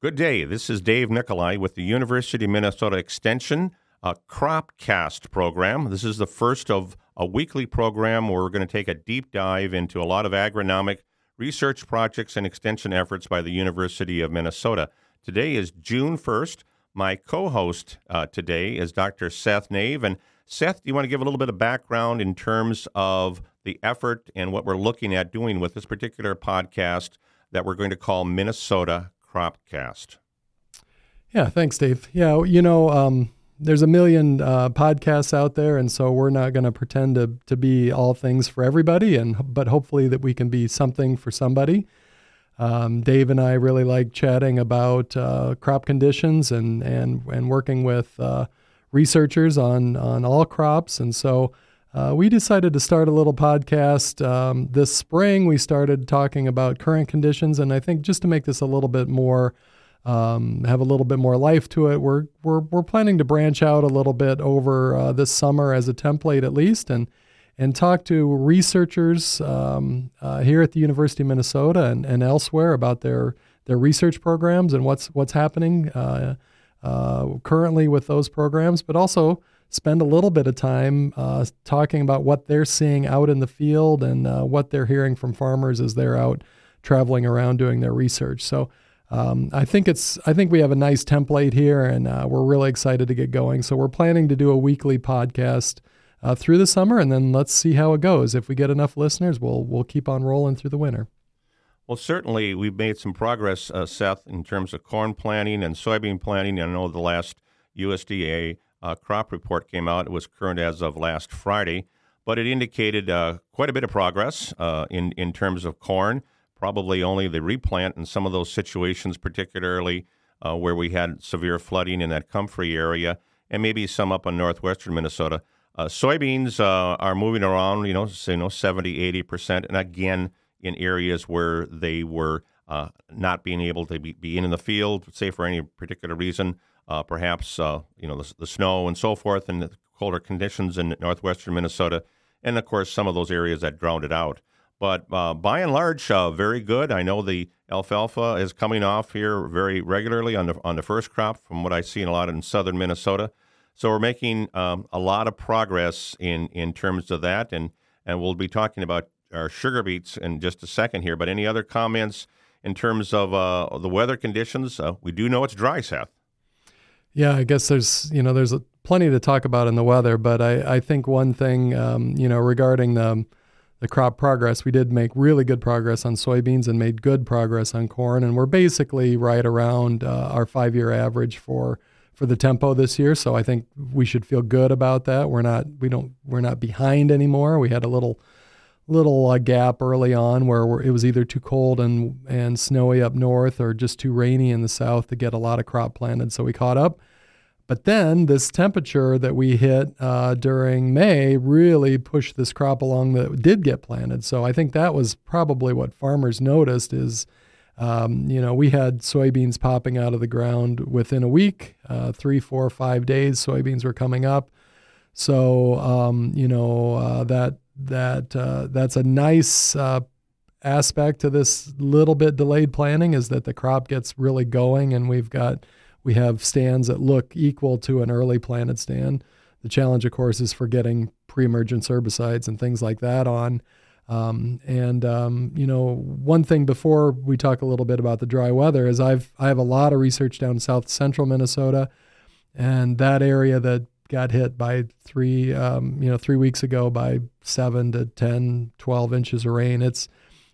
Good day. This is Dave Nicolai with the University of Minnesota Extension a Cropcast program. This is the first of a weekly program where we're going to take a deep dive into a lot of agronomic research projects and extension efforts by the University of Minnesota. Today is June 1st. My co host uh, today is Dr. Seth Naeve. And Seth, do you want to give a little bit of background in terms of the effort and what we're looking at doing with this particular podcast that we're going to call Minnesota Cropcast. Yeah, thanks, Dave. Yeah, you know, um, there's a million uh, podcasts out there, and so we're not going to pretend to to be all things for everybody, and but hopefully that we can be something for somebody. Um, Dave and I really like chatting about uh, crop conditions and and and working with uh, researchers on on all crops, and so uh, we decided to start a little podcast um, this spring. We started talking about current conditions, and I think just to make this a little bit more, um, have a little bit more life to it, we're we're we're planning to branch out a little bit over uh, this summer as a template at least, and and talk to researchers um, uh, here at the University of Minnesota and, and elsewhere about their their research programs and what's what's happening uh, uh, currently with those programs, but also spend a little bit of time uh, talking about what they're seeing out in the field and uh, what they're hearing from farmers as they're out traveling around doing their research. So um, I think it's I think we have a nice template here, and uh, we're really excited to get going. So we're planning to do a weekly podcast. Uh, through the summer, and then let's see how it goes. If we get enough listeners, we'll we'll keep on rolling through the winter. Well, certainly we've made some progress, uh, Seth, in terms of corn planting and soybean planting. I know the last USDA uh, crop report came out. It was current as of last Friday, but it indicated uh, quite a bit of progress uh, in in terms of corn. Probably only the replant in some of those situations, particularly uh, where we had severe flooding in that Comfrey area, and maybe some up in northwestern Minnesota. Uh, soybeans uh, are moving around, you know, say, you know, 70, 80 percent, and again in areas where they were not being able to be, be in the field, say for any particular reason, uh, perhaps uh, you know the, the, snow and so forth, and the colder conditions in northwestern Minnesota, and of course some of those areas that drowned it out. But uh, by and large, uh, very good. I know the alfalfa is coming off here very regularly on the on the first crop, from what I see in a lot in southern Minnesota. So we're making um, a lot of progress in in terms of that, and and we'll be talking about our sugar beets in just a second here. But any other comments in terms of uh, the weather conditions? Uh, we do know it's dry, Seth. Yeah, I guess there's you know there's plenty to talk about in the weather, but I, I think one thing um, you know regarding the the crop progress, we did make really good progress on soybeans and made good progress on corn, and we're basically right around uh, our five year average for for the tempo this year. So I think we should feel good about that. We're not we don't we're not behind anymore. We had a little little uh, gap early on where it was either too cold and and snowy up north or just too rainy in the south to get a lot of crop planted. So we caught up. But then this temperature that we hit uh, during May really pushed this crop along that did get planted. So I think that was probably what farmers noticed is, um, you know, we had soybeans popping out of the ground within a week, uh, three, four, five days. Soybeans were coming up. So um, you know uh, that that uh, that's a nice uh, aspect to this little bit delayed planting is that the crop gets really going, and we've got we have stands that look equal to an early planted stand. The challenge, of course, is for getting pre-emergent herbicides and things like that on. Um, and um, you know, one thing before we talk a little bit about the dry weather is I've I have a lot of research down south central Minnesota, and that area that got hit by three um, you know three weeks ago by seven to 10, 12 inches of rain. It's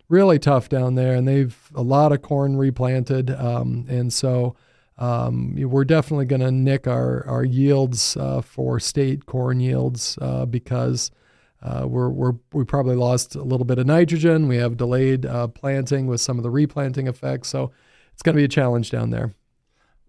really tough down there, and they've a lot of corn replanted, um, and so um, we're definitely going to nick our our yields uh, for state corn yields uh, because uh, we're, we're we probably lost a little bit of nitrogen. We have delayed uh, planting with some of the replanting effects, so it's going to be a challenge down there.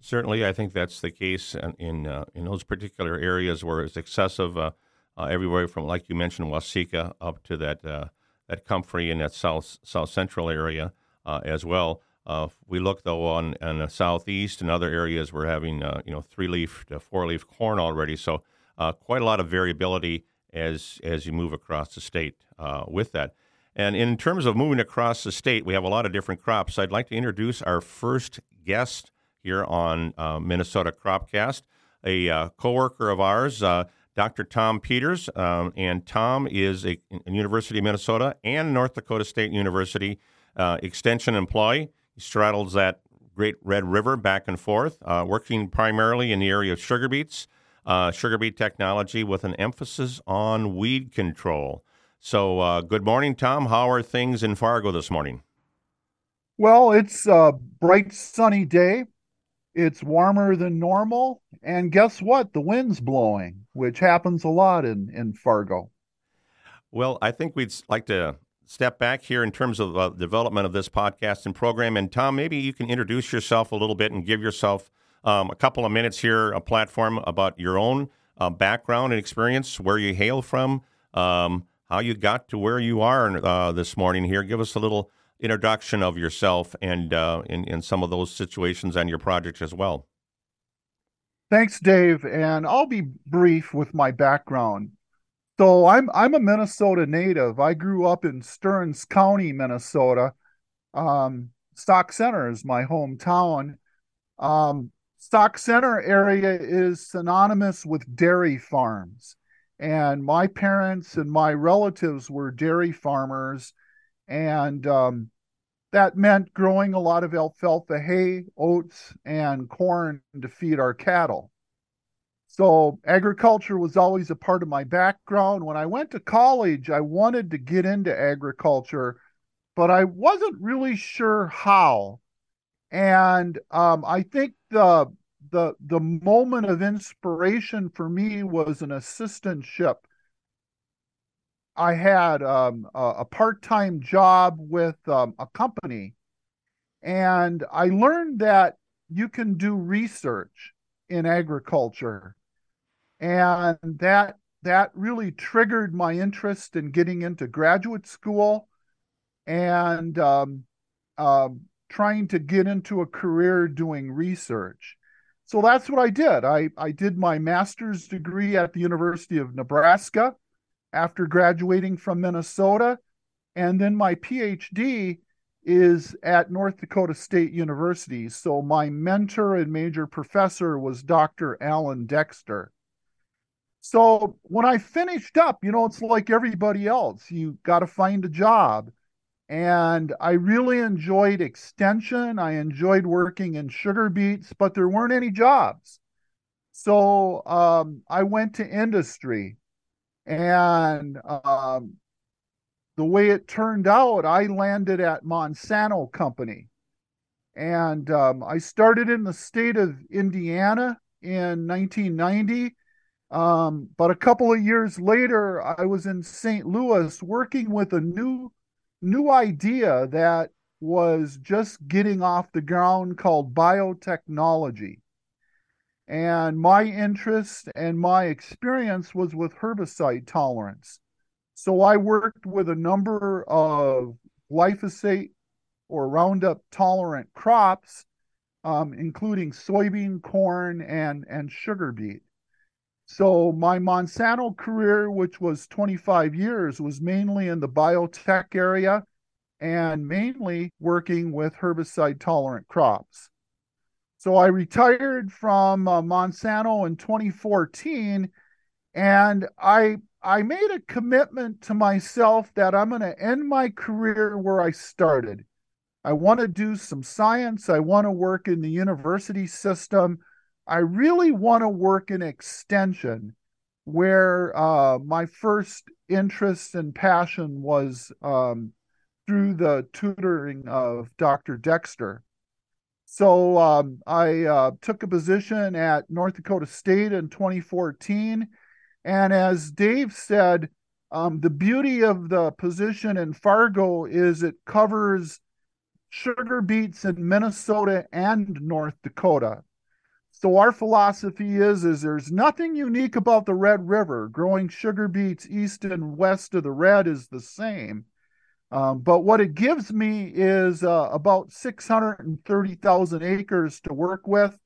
Certainly, I think that's the case in in, uh, in those particular areas where it's excessive. Uh, everywhere from, like you mentioned, Waseca up to that that Comfrey in that south south central area as well. Uh, we look though on, on the southeast and other areas, we're having uh, you know three leaf to four leaf corn already. So uh, quite a lot of variability as as you move across the state uh, with that. And in terms of moving across the state, we have a lot of different crops. I'd like to introduce our first guest here on uh, Minnesota Cropcast, a uh, coworker of ours, uh, Dr. Tom Peters. Um, and Tom is a, a, University of Minnesota and North Dakota State University uh, extension employee. He straddles that Great Red River back and forth, uh, working primarily in the area of sugar beets, uh, sugar beet technology with an emphasis on weed control. So, good morning, Tom. How are things in Fargo this morning? Well, it's a bright, sunny day. It's warmer than normal. And guess what? The wind's blowing, which happens a lot in, in Fargo. Well, I think we'd like to step back here in terms of uh, development of this podcast and program. And Tom, maybe you can introduce yourself a little bit and give yourself um, a couple of minutes here, a platform about your own uh, background and experience, where you hail from, um, how you got to where you are uh, this morning here. Give us a little introduction of yourself and uh, in, in some of those situations and your project as well. Thanks, Dave. And I'll be brief with my background. So I'm I'm a Minnesota native. I grew up in Stearns County, Minnesota. Um, Sauk Centre is my hometown. Um, Sauk Centre area is synonymous with dairy farms, and my parents and my relatives were dairy farmers, and um, that meant growing a lot of alfalfa hay, oats, and corn to feed our cattle. So agriculture was always a part of my background. When I went to college, I wanted to get into agriculture, but I wasn't really sure how. And um, I think the the the moment of inspiration for me was an assistantship. I had um, a, a part-time job with um, a company, and I learned that you can do research in agriculture and that that really triggered my interest in getting into graduate school and um, um, trying to get into a career doing research. So that's what I did. I, I did my master's degree at the University of Nebraska after graduating from Minnesota. And then my PhD is at North Dakota State University. So my mentor and major professor was Dr. Alan Dexter. So when I finished up, you know, it's like everybody else. You got to find a job. And I really enjoyed extension. I enjoyed working in sugar beets, but there weren't any jobs. So um, I went to industry. And um, the way it turned out, I landed at Monsanto Company. And um, I started in the state of Indiana in 1990 um, but a couple of years later, I was in St. Louis working with a new new idea that was just getting off the ground called biotechnology. And my interest and my experience was with herbicide tolerance. So I worked with a number of glyphosate or Roundup tolerant crops, um, including soybean, corn, and, and sugar beet. So my Monsanto career, which was 25 years, was mainly in the biotech area and mainly working with herbicide tolerant crops. So I retired from uh, Monsanto in 2014 and I I made a commitment to myself that I'm going to end my career where I started. I want to do some science, I want to work in the university system I really want to work in extension where uh, my first interest and passion was um, through the tutoring of Dr. Dexter. So um, I uh, took a position at North Dakota State in 2014. And as Dave said, um, the beauty of the position in Fargo is it covers sugar beets in Minnesota and North Dakota. So our philosophy is is there's nothing unique about the Red River. Growing sugar beets east and west of the Red is the same. Um, but what it gives me is uh, about 630,000 acres to work with,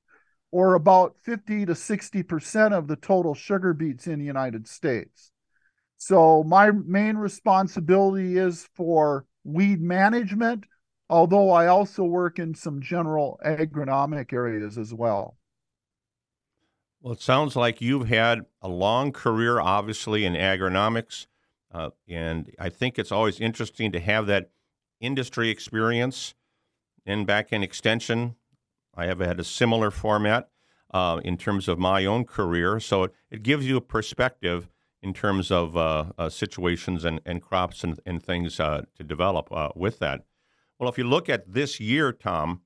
or about 50 to 60% of the total sugar beets in the United States. So my main responsibility is for weed management, although I also work in some general agronomic areas as well. Well, it sounds like you've had a long career, obviously, in agronomics. Uh, and I think it's always interesting to have that industry experience in back end extension. I have had a similar format uh, in terms of my own career. So it, it gives you a perspective in terms of uh, uh situations and, and crops and, and things uh, to develop uh, with that. Well, if you look at this year, Tom,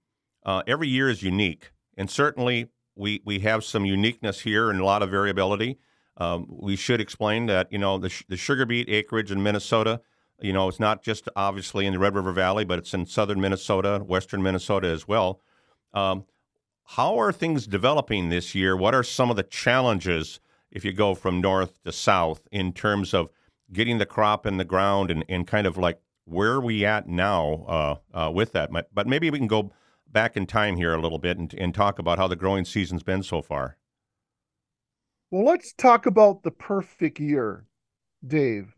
every year is unique. And certainly we we have some uniqueness here and a lot of variability. Um, we should explain that you know the the sugar beet acreage in Minnesota, you know, it's not just obviously in the Red River Valley, but it's in southern Minnesota, western Minnesota as well. Um, how are things developing this year? What are some of the challenges if you go from north to south in terms of getting the crop in the ground and, and kind of like where are we at now uh, uh, with that? But maybe we can go back in time here a little bit and, and talk about how the growing season's been so far. Well, let's talk about the perfect year, Dave.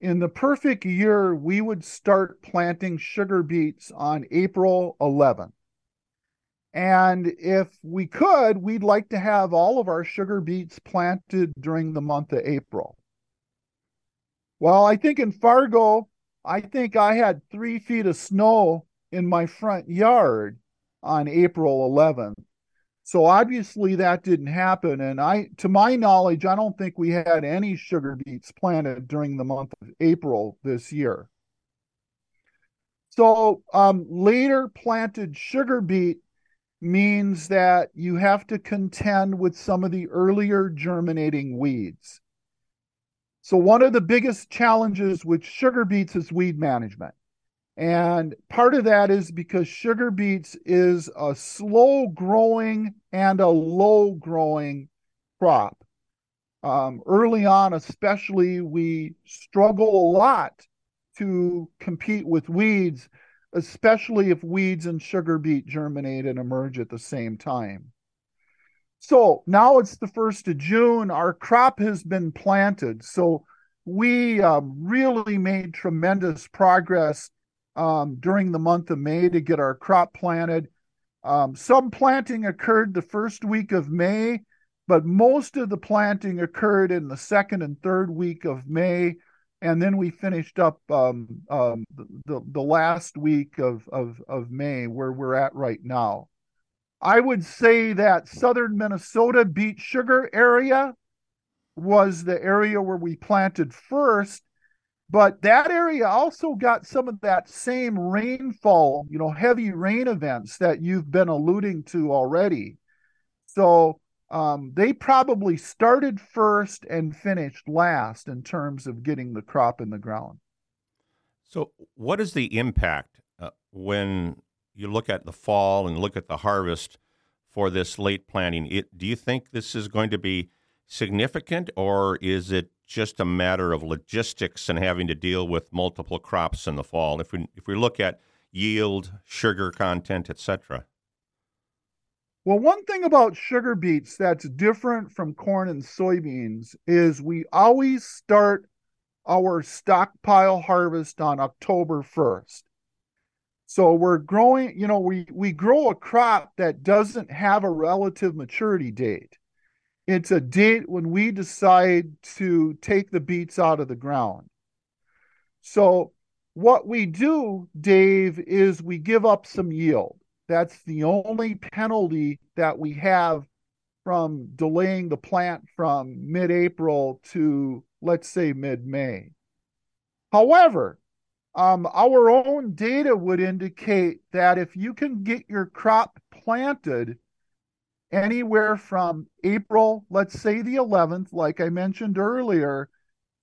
In the perfect year, we would start planting sugar beets on April 11th. And if we could, we'd like to have all of our sugar beets planted during the month of April. Well, I think in Fargo, I think I had three feet of snow in my front yard on April 11th. So obviously that didn't happen. And I, to my knowledge, I don't think we had any sugar beets planted during the month of April this year. So um, later planted sugar beet means that you have to contend with some of the earlier germinating weeds. So one of the biggest challenges with sugar beets is weed management. And part of that is because sugar beets is a slow growing and a low growing crop. Um, early on, especially, we struggle a lot to compete with weeds, especially if weeds and sugar beet germinate and emerge at the same time. So now it's the first of June. Our crop has been planted. So we um, really made tremendous progress um, during the month of May to get our crop planted. Um, some planting occurred the first week of May, but most of the planting occurred in the second and third week of May. And then we finished up um, um the, the last week of, of, of May, where we're at right now. I would say that southern Minnesota beet sugar area was the area where we planted first but that area also got some of that same rainfall, you know, heavy rain events that you've been alluding to already. So um, they probably started first and finished last in terms of getting the crop in the ground. So, what is the impact uh, when you look at the fall and look at the harvest for this late planting? It, do you think this is going to be significant, or is it just a matter of logistics and having to deal with multiple crops in the fall. If we if we look at yield, sugar content, etc. Well, one thing about sugar beets that's different from corn and soybeans is we always start our stockpile harvest on October 1st. So we're growing, you know, we we grow a crop that doesn't have a relative maturity date. It's a date when we decide to take the beets out of the ground. So, what we do, Dave, is we give up some yield. That's the only penalty that we have from delaying the plant from mid April to, let's say, mid May. However, um, our own data would indicate that if you can get your crop planted anywhere from April, let's say the 11th, like I mentioned earlier,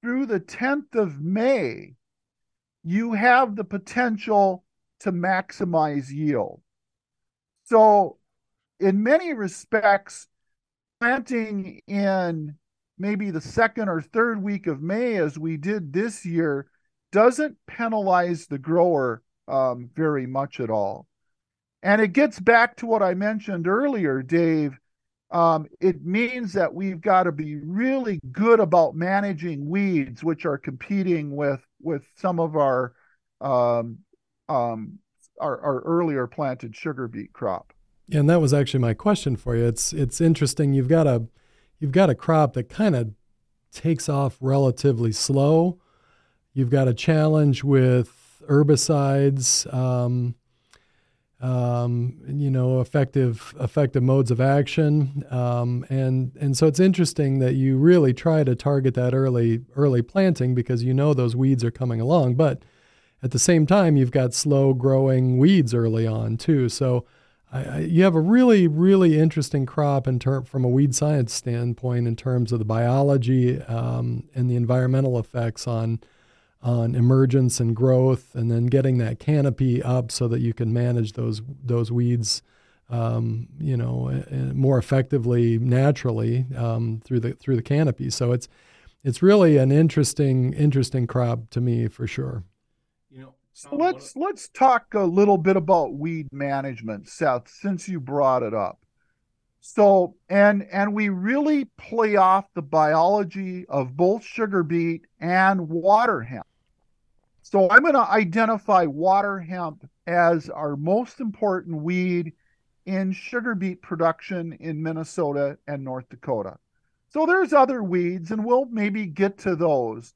through the 10th of May, you have the potential to maximize yield. So, in many respects, planting in maybe the second or third week of May, as we did this year, doesn't penalize the grower um, very much at all. And it gets back to what I mentioned earlier, Dave. um, it means that we've got to be really good about managing weeds, which are competing with with some of our um, um, our, our earlier planted sugar beet crop. And that was actually my question for you. It's it's interesting. You've got a you've got a crop that kind of takes off relatively slow. You've got a challenge with herbicides. Um, um, you know, effective effective modes of action, um, and and so it's interesting that you really try to target that early early planting because you know those weeds are coming along, but at the same time you've got slow growing weeds early on too. So I, I, you have a really really interesting crop in term from a weed science standpoint in terms of the biology um, and the environmental effects on on emergence and growth, and then getting that canopy up so that you can manage those those weeds, um, you know, more effectively naturally um, through the through the canopy. So it's it's really an interesting interesting crop to me for sure. You know, so let's let's talk a little bit about weed management, Seth, since you brought it up. So and and we really play off the biology of both sugar beet and water hemp. So I'm going to identify water hemp as our most important weed in sugar beet production in Minnesota and North Dakota. So there's other weeds, and we'll maybe get to those.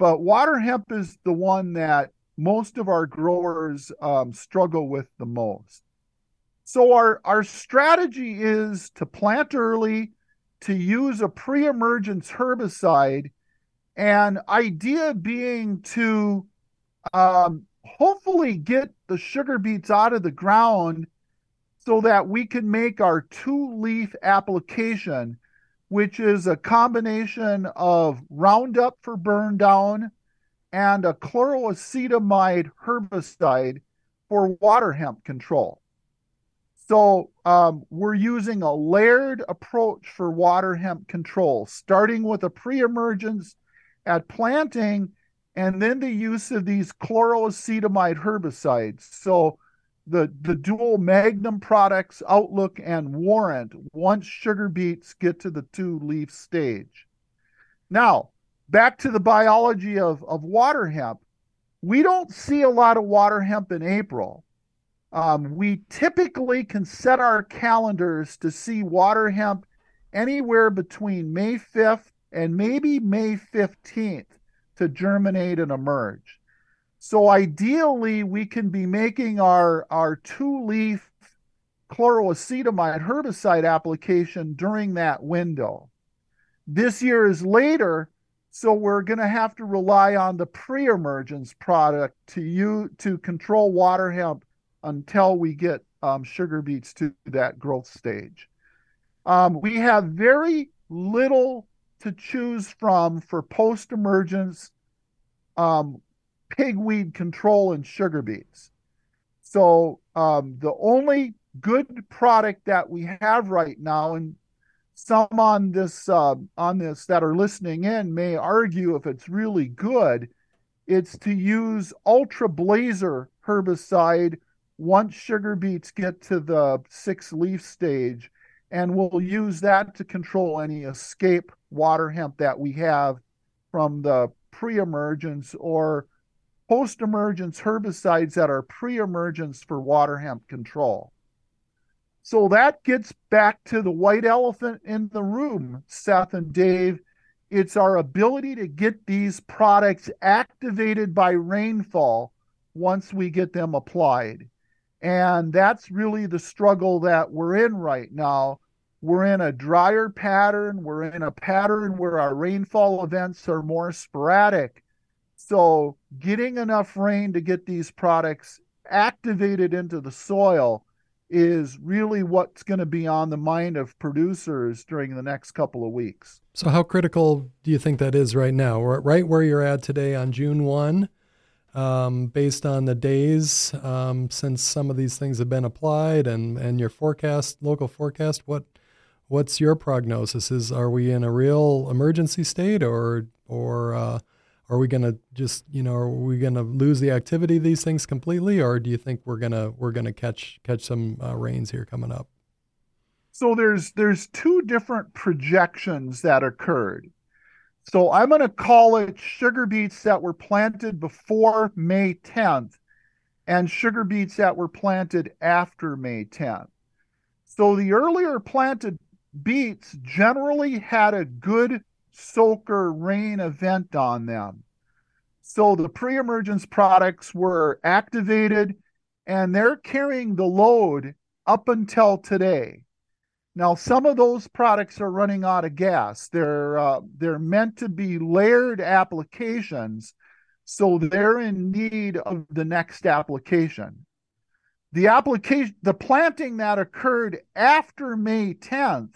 But water hemp is the one that most of our growers um, struggle with the most. So our, our strategy is to plant early, to use a pre-emergence herbicide, and idea being to um, hopefully get the sugar beets out of the ground so that we can make our two leaf application, which is a combination of Roundup for burn down and a chloroacetamide herbicide for water hemp control. So um, we're using a layered approach for water hemp control, starting with a pre-emergence at planting and then the use of these chloroacetamide herbicides. So the the dual Magnum products Outlook and Warrant once sugar beets get to the two leaf stage. Now, back to the biology of, of water hemp. We don't see a lot of water hemp in April. Um, we typically can set our calendars to see water hemp anywhere between May 5th and maybe May 15th to germinate and emerge. So ideally, we can be making our, our two leaf chloroacetamide herbicide application during that window. This year is later, so we're going to have to rely on the pre-emergence product to you to control water hemp until we get um, sugar beets to that growth stage. Um, we have very little to choose from for post emergence um, pigweed control in sugar beets. So um, the only good product that we have right now, and some on this uh, on this that are listening in may argue if it's really good, it's to use Ultra Blazer herbicide once sugar beets get to the six leaf stage, and we'll use that to control any escape water hemp that we have from the pre-emergence or post-emergence herbicides that are pre-emergence for water hemp control. So that gets back to the white elephant in the room, Seth and Dave. It's our ability to get these products activated by rainfall once we get them applied. And that's really the struggle that we're in right now we're in a drier pattern. We're in a pattern where our rainfall events are more sporadic. So, getting enough rain to get these products activated into the soil is really what's going to be on the mind of producers during the next couple of weeks. So, how critical do you think that is right now? Right where you're at today on June 1, um, based on the days um, since some of these things have been applied and, and your forecast, local forecast, what what's your prognosis? Is are we in a real emergency state, or or uh, are we going to just you know are we going to lose the activity of these things completely, or do you think we're gonna we're gonna catch catch some uh, rains here coming up? So there's there's two different projections that occurred. So I'm going to call it sugar beets that were planted before May 10th and sugar beets that were planted after May 10th. So the earlier planted beets generally had a good soaker rain event on them. So the pre emergence products were activated and they're carrying the load up until today. Now, some of those products are running out of gas. They're uh, they're meant to be layered applications, so they're in need of the next application. The application, the planting that occurred after May 10th,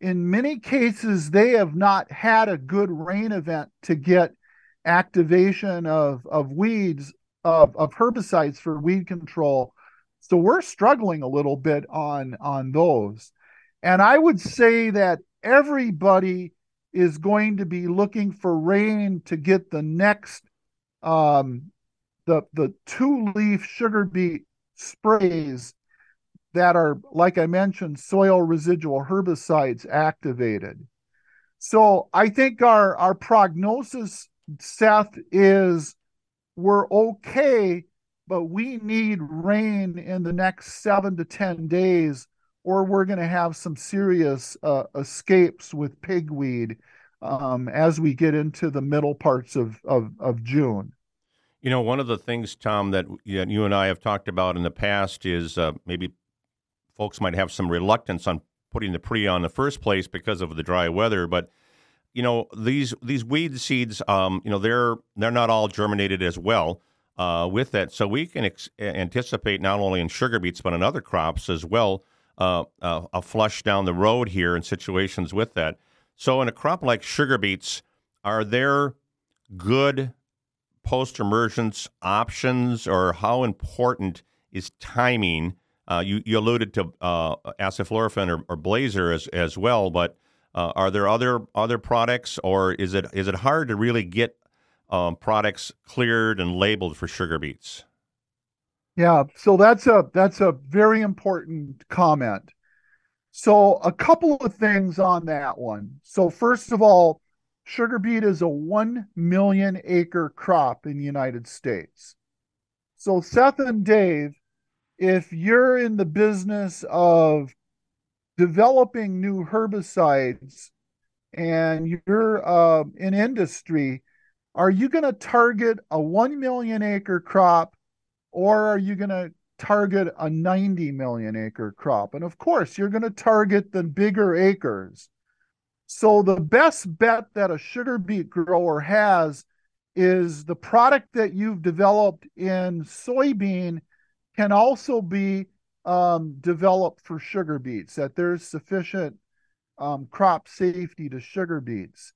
in many cases, they have not had a good rain event to get activation of, of weeds, of, of herbicides for weed control. So we're struggling a little bit on, on those. And I would say that everybody is going to be looking for rain to get the next um, the the two leaf sugar beet sprays that are like I mentioned soil residual herbicides activated. So I think our our prognosis Seth is we're okay but we need rain in the next 7 to 10 days or we're going to have some serious uh, escapes with pigweed um, as we get into the middle parts of, of, of June. You know, one of the things, Tom, that you and I have talked about in the past is uh, maybe folks might have some reluctance on putting the pre on the first place because of the dry weather. But you know, these these weed seeds, um, you know, they're they're not all germinated as well uh, with that, so we can ex- anticipate not only in sugar beets but in other crops as well uh, uh, a flush down the road here in situations with that. So, in a crop like sugar beets, are there good post emergence options, or how important is timing? Uh, you, you alluded to uh, or, or Blazer as, as well, but uh, are there other other products, or is it is it hard to really get um, products cleared and labeled for sugar beets? Yeah, so that's a that's a very important comment. So a couple of things on that one. So first of all, sugar beet is a 1 million acre crop in the United States. So Seth and Dave, if you're in the business of developing new herbicides and you're uh, in industry, are you going to target a 1 million acre crop or are you going to target a 90 million acre crop? And of course, you're going to target the bigger acres. So the best bet that a sugar beet grower has is the product that you've developed in soybean can also be um, developed for sugar beets, that there's sufficient um, crop safety to sugar beets.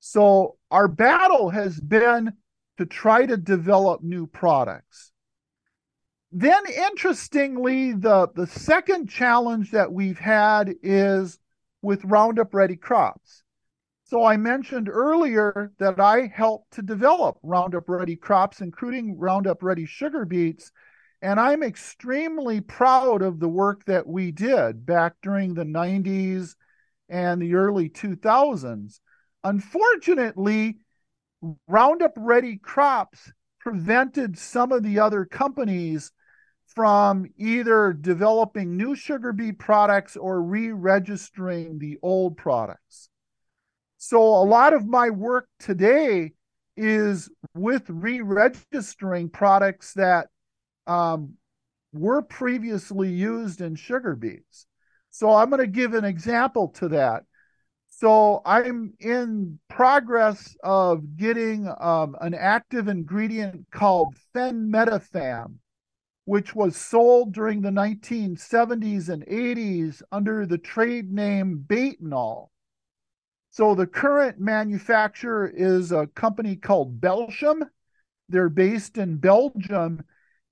So our battle has been to try to develop new products then interestingly the the second challenge that we've had is with roundup ready crops. So i mentioned earlier that i helped to develop roundup ready crops including roundup ready sugar beets and i'm extremely proud of the work that we did back during the 90s and the early 2000s unfortunately roundup ready crops prevented some of the other companies from either developing new sugar beet products or re registering the old products. So, a lot of my work today is with re registering products that um, were previously used in sugar beets. So, I'm going to give an example to that. So, I'm in progress of getting um, an active ingredient called phenmedipham which was sold during the 1970s and 80s under the trade name Betanal. So the current manufacturer is a company called Belchim. They're based in Belgium,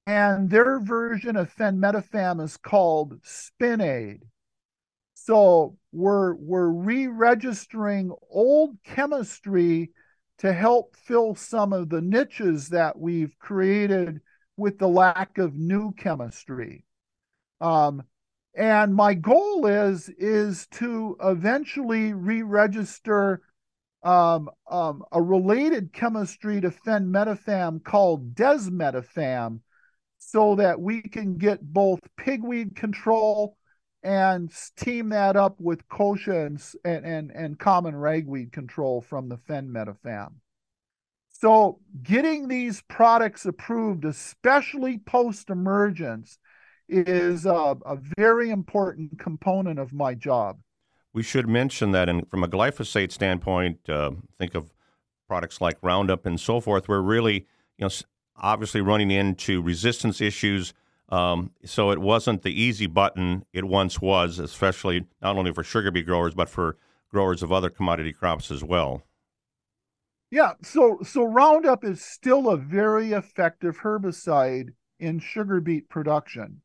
and their version of phenmedipham is called Spin-Aid. So we're we're re-registering old chemistry to help fill some of the niches that we've created with the lack of new chemistry. Um, and my goal is is to eventually re-register um, um, a related chemistry to phenmedipham called desmedipham so that we can get both pigweed control and team that up with kochia and, and, and, common ragweed control from the phenmedipham. So getting these products approved, especially post-emergence, is a, a, very important component of my job. We should mention that in, from a glyphosate standpoint, uh, think of products like Roundup and so forth, we're really, you know, obviously running into resistance issues. Um, so it wasn't the easy button it once was, especially not only for sugar beet growers, but for growers of other commodity crops as well. Yeah, so so Roundup is still a very effective herbicide in sugar beet production.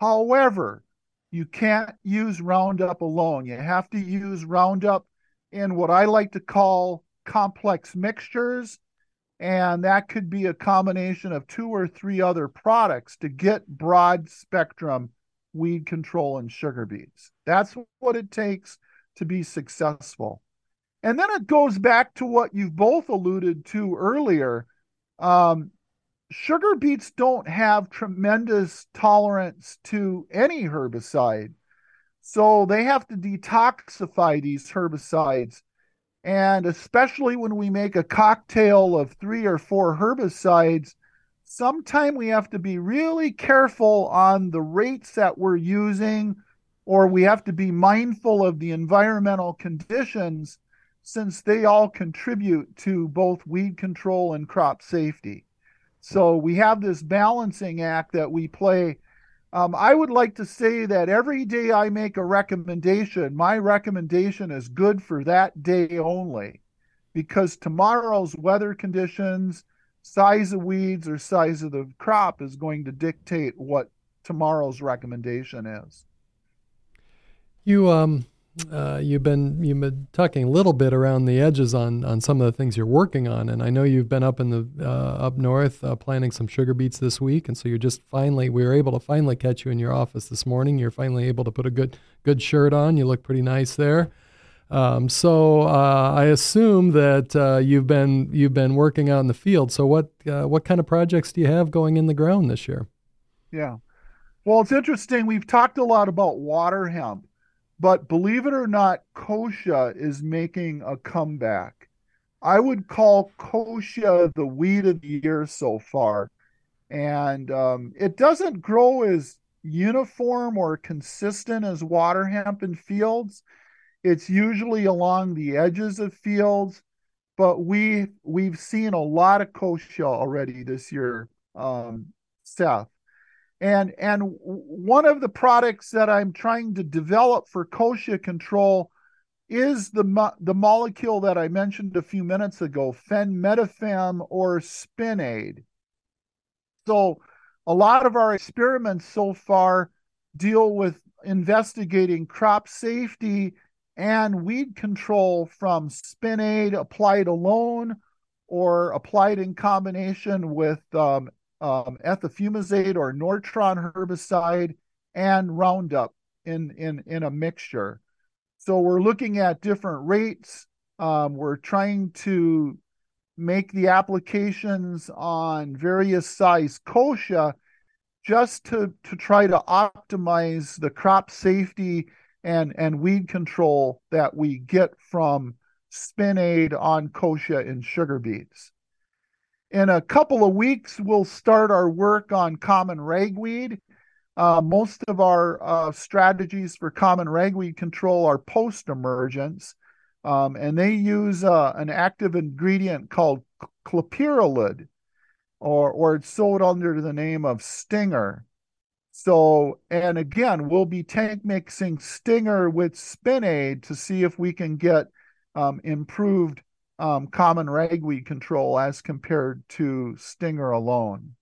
However, you can't use Roundup alone. You have to use Roundup in what I like to call complex mixtures. And that could be a combination of two or three other products to get broad spectrum weed control in sugar beets. That's what it takes to be successful. And then it goes back to what you've both alluded to earlier. Um, sugar beets don't have tremendous tolerance to any herbicide. So they have to detoxify these herbicides. And especially when we make a cocktail of three or four herbicides, sometime we have to be really careful on the rates that we're using, or we have to be mindful of the environmental conditions since they all contribute to both weed control and crop safety. So we have this balancing act that we play. Um, I would like to say that every day I make a recommendation, my recommendation is good for that day only because tomorrow's weather conditions, size of weeds, or size of the crop is going to dictate what tomorrow's recommendation is. You um uh, you've been you've been talking a little bit around the edges on on some of the things you're working on, and I know you've been up in the uh, up north uh, planting some sugar beets this week, and so you're just finally we were able to finally catch you in your office this morning. You're finally able to put a good good shirt on. You look pretty nice there. Um, so uh, I assume that uh, you've been you've been working out in the field. So what uh, what kind of projects do you have going in the ground this year? Yeah, well, it's interesting. We've talked a lot about water hemp but believe it or not, kochia is making a comeback. I would call kochia the weed of the year so far. And um, it doesn't grow as uniform or consistent as water hemp in fields. It's usually along the edges of fields, but we we've seen a lot of kochia already this year, um, Seth. And and one of the products that I'm trying to develop for kochia control is the mo- the molecule that I mentioned a few minutes ago, phenmedipham or Spin-Aid. So a lot of our experiments so far deal with investigating crop safety and weed control from Spin-Aid applied alone or applied in combination with um, um, ethofumesate or Nortron herbicide and Roundup in, in, in a mixture. So we're looking at different rates. Um, we're trying to make the applications on various size kochia just to, to try to optimize the crop safety and, and weed control that we get from Spin-Aid on kochia in sugar beets. In a couple of weeks, we'll start our work on common ragweed. Uh, most of our uh, strategies for common ragweed control are post emergence, um, and they use uh, an active ingredient called clopyralid, or, or it's sold under the name of Stinger. So, and again, we'll be tank mixing Stinger with Spin-Aid to see if we can get um, improved um, common ragweed control as compared to Stinger alone.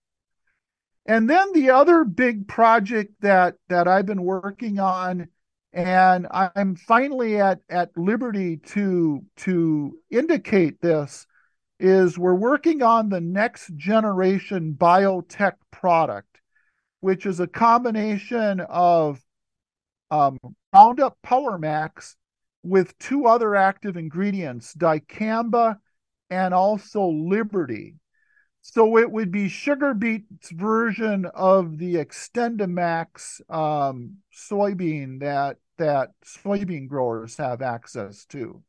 And then the other big project that that I've been working on, and I'm finally at at liberty to to indicate this, is we're working on the next generation biotech product, which is a combination of um, Roundup Power Max with two other active ingredients, dicamba and also Liberty. So it would be Sugar Beet's version of the Extendamax um, soybean that that soybean growers have access to.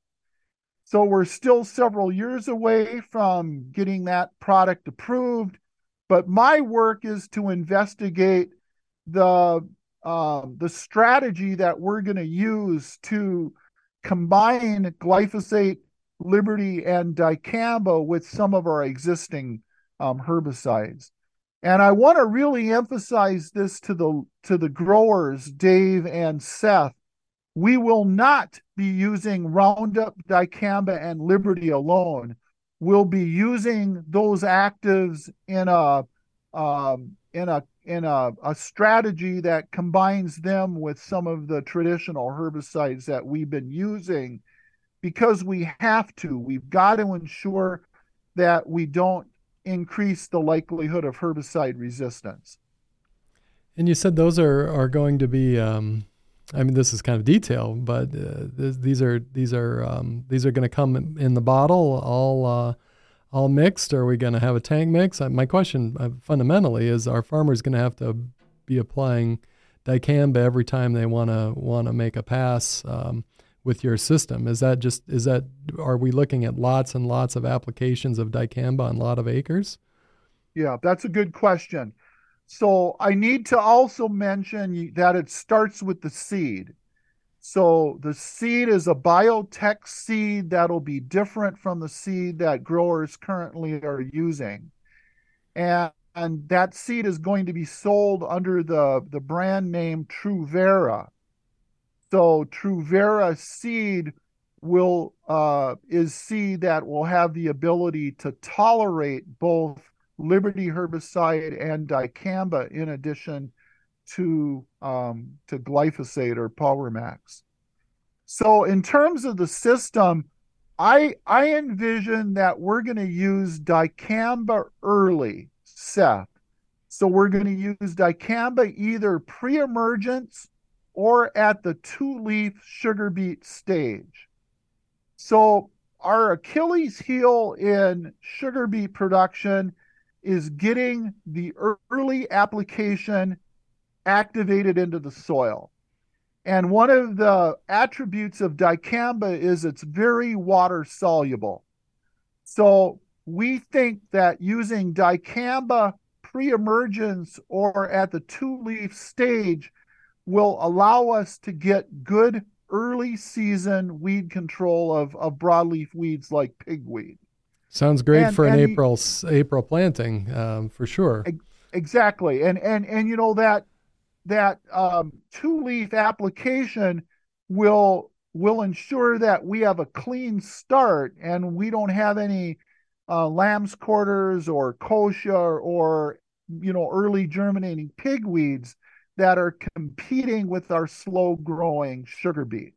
So we're still several years away from getting that product approved, but my work is to investigate the um, the strategy that we're going to use to combine glyphosate, Liberty, and dicamba with some of our existing um, herbicides. And I want to really emphasize this to the to the growers, Dave and Seth. We will not be using Roundup, dicamba, and Liberty alone. We'll be using those actives in a um, in a in a, a strategy that combines them with some of the traditional herbicides that we've been using because we have to. We've got to ensure that we don't increase the likelihood of herbicide resistance. And you said those are, are going to be, um, I mean, this is kind of detail, but uh, th- these are these are um, these are going to come in the bottle all uh, all mixed? Are we going to have a tank mix? My question uh, fundamentally is: Are farmers going to have to be applying dicamba every time they want to want to make a pass um, with your system? Is that just is that are we looking at lots and lots of applications of dicamba on a lot of acres? Yeah, that's a good question. So I need to also mention that it starts with the seed. So the seed is a biotech seed that'll be different from the seed that growers currently are using. And, and that seed is going to be sold under the, the brand name Truvera. So Truvera seed will uh, is seed that will have the ability to tolerate both Liberty herbicide and dicamba in addition to um, to glyphosate or Power Max. So in terms of the system, I I envision that we're going to use dicamba early, Seth. So we're going to use dicamba either pre-emergence or at the two-leaf sugar beet stage. So our Achilles heel in sugar beet production is getting the early application activated into the soil. And one of the attributes of dicamba is it's very water soluble. So we think that using dicamba pre emergence or at the two leaf stage will allow us to get good early season weed control of, of broadleaf weeds like pigweed. Sounds great and, for an April April planting um, for sure. Exactly, and and and you know that that um, two leaf application will will ensure that we have a clean start and we don't have any uh, lamb's quarters or kochia or, or you know early germinating pigweeds that are competing with our slow growing sugar beet.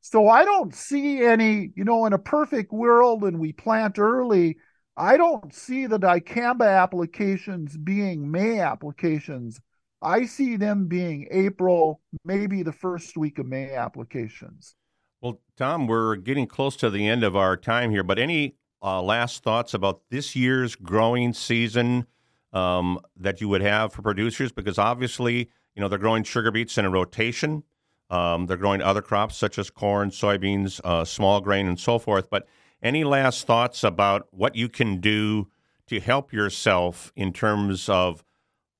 So I don't see any, you know, in a perfect world and we plant early, I don't see the dicamba applications being May applications. I see them being April, maybe the first week of May applications. Well, Tom, we're getting close to the end of our time here, but any uh, last thoughts about this year's growing season um, that you would have for producers? Because obviously, you know, they're growing sugar beets in a rotation. Um, they're growing other crops such as corn, soybeans, uh, small grain, and so forth. But any last thoughts about what you can do to help yourself in terms of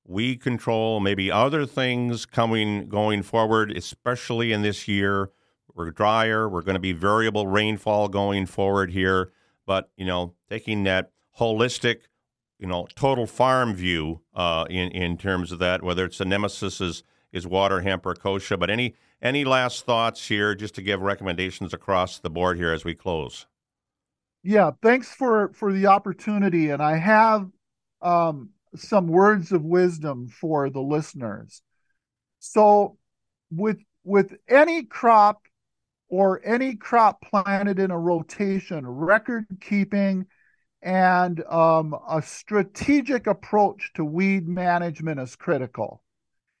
weed control, maybe other things coming going forward, especially in this year. We're drier. We're going to be variable rainfall going forward here, but you know, taking that holistic, you know, total farm view uh, in in terms of that, whether it's the nemesis is is water hemp or. But any any last thoughts here, just to give recommendations across the board here as we close? Yeah, thanks for for the opportunity, and I have um, some words of wisdom for the listeners. So, with with any crop or any crop planted in a rotation, record keeping and um, a strategic approach to weed management is critical.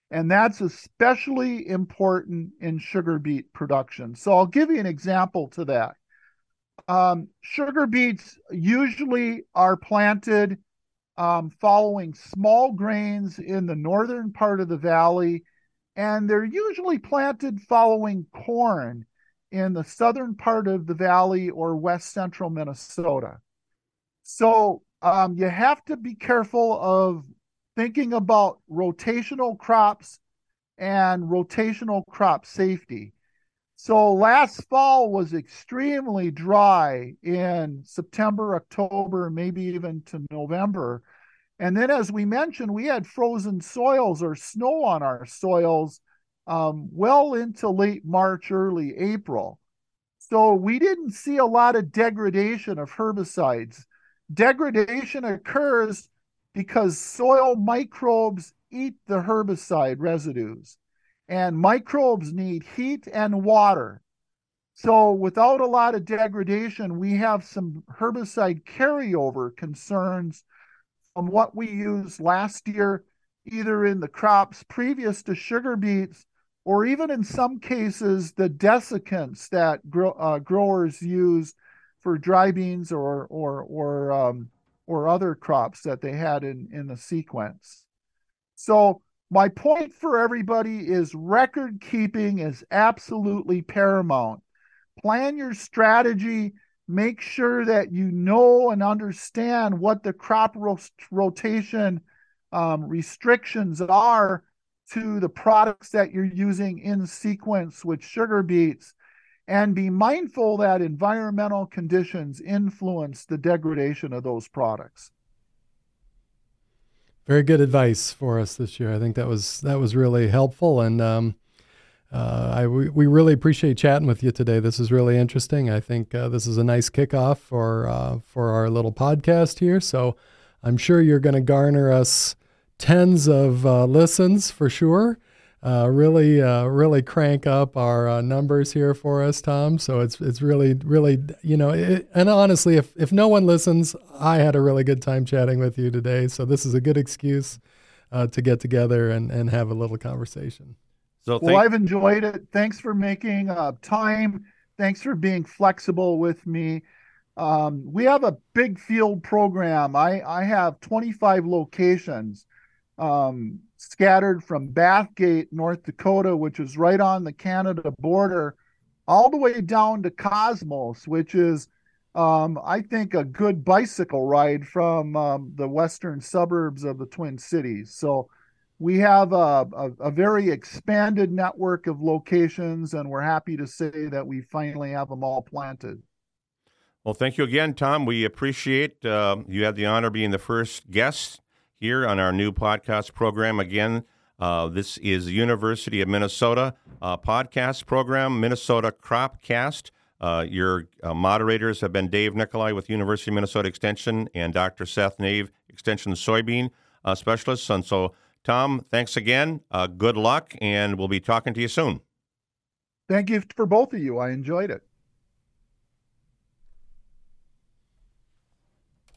And that's especially important in sugar beet production. So I'll give you an example to that. Um, sugar beets usually are planted um, following small grains in the northern part of the valley, and they're usually planted following corn in the southern part of the valley or west central Minnesota. So um, you have to be careful of thinking about rotational crops and rotational crop safety. So last fall was extremely dry in September, October, maybe even to November. And then, as we mentioned, we had frozen soils or snow on our soils um, well into late March, early April. So we didn't see a lot of degradation of herbicides. Degradation occurs because soil microbes eat the herbicide residues, and microbes need heat and water. So, without a lot of degradation, we have some herbicide carryover concerns from what we used last year, either in the crops previous to sugar beets or even in some cases the desiccants that grow, uh, growers use for dry beans or or or um, or other crops that they had in in the sequence. So my point for everybody is record keeping is absolutely paramount. Plan your strategy. Make sure that you know and understand what the crop ro- rotation um, restrictions are to the products that you're using in sequence with sugar beets and be mindful that environmental conditions influence the degradation of those products. Very good advice for us this year. I think that was that was really helpful, and um, uh, I we, we really appreciate chatting with you today. This is really interesting. I think uh, this is a nice kickoff for uh, for our little podcast here. So I'm sure you're going to garner us tens of uh, listens for sure. Uh, really, uh, really crank up our uh, numbers here for us, Tom. So it's it's really, really, you know, it, and honestly, if if no one listens, I had a really good time chatting with you today. So this is a good excuse uh, to get together and and have a little conversation. So well, I've enjoyed it. Thanks for making uh, time. Thanks for being flexible with me. Um, we have a big field program. I I have 25 locations um, scattered from Bathgate, North Dakota, which is right on the Canada border, all the way down to Cosmos, which is, um, I think, a good bicycle ride from um, the western suburbs of the Twin Cities. So we have a, a, a, very expanded network of locations, and we're happy to say that we finally have them all planted. Well, thank you again, Tom. We appreciate uh, you had the honor of being the first guest here on our new podcast program. Again, uh, this is University of Minnesota uh, podcast program, Minnesota Cropcast. Uh, your uh, moderators have been Dave Nicolai with University of Minnesota Extension and Dr. Seth Naeve, Extension soybean uh, specialist. And so, Tom, thanks again. Uh, good luck, and we'll be talking to you soon. Thank you for both of you. I enjoyed it.